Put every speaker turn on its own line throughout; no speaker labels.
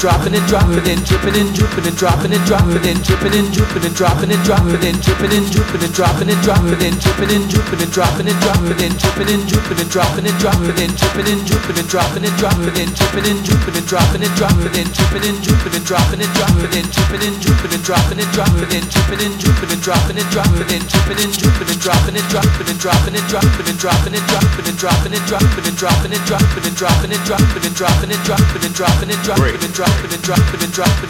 dropping and dropping and drooping and dropping and dropping and dripping and drooping and dropping and dropping and dripping and drooping and dropping and dropping and dripping and drooping and dropping and dropping and dripping and drooping and dropping and dropping and dripping and drooping and dropping and dropping and dripping and drooping and dropping and dropping and dripping and drooping and dropping and dropping and dripping and drooping and dropping and dripping and dropping and dropping and dripping and drooping and dropping and dripping and dropping and dropping and dripping and drooping and dropping and dripping and dropping and dropping and dripping and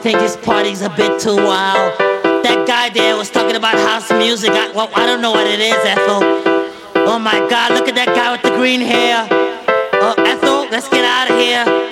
think this party's a bit too wild. That guy there was talking about house music. I, well, I don't know what it is, Ethel. Oh my God, look at that guy with the green hair. Oh, Ethel, let's get out of here.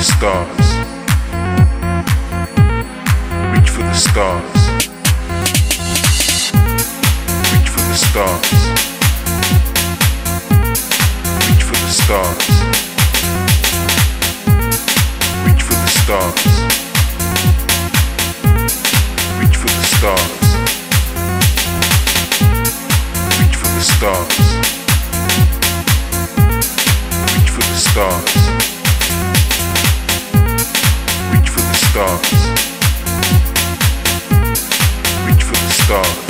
the
stars. Reach for the stars. Reach for the stars. Reach for the stars. Reach for the stars. Reach for the stars. Reach for the stars. Reach for the stars. stars. Reach for the stars.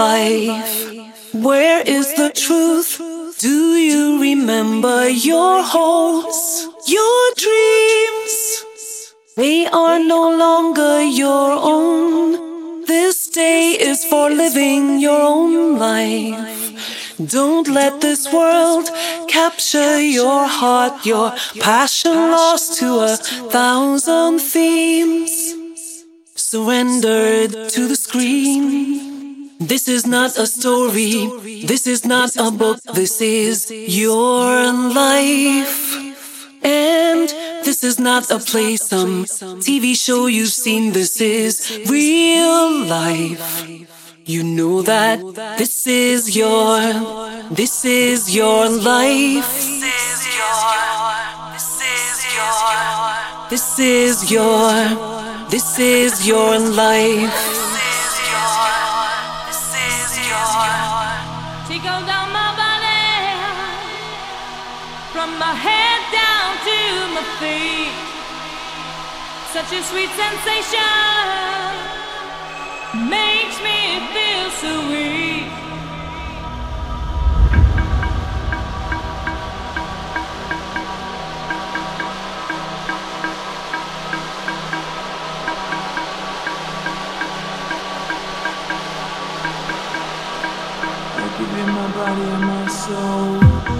life? Where is the truth? Do you remember
your hopes, your dreams? They are no longer your own. This day is for living your own life. Don't let this world capture your heart, your passion lost to a thousand themes surrendered to the screen. This is not a story, this is not a book, this is your life. And this is not a play, some TV show you've seen, this is real life. You know that this is your, this is your life. This is your, this is your life.
Head down to my feet. Such a sweet sensation makes me feel so weak.
Give you my body and my soul.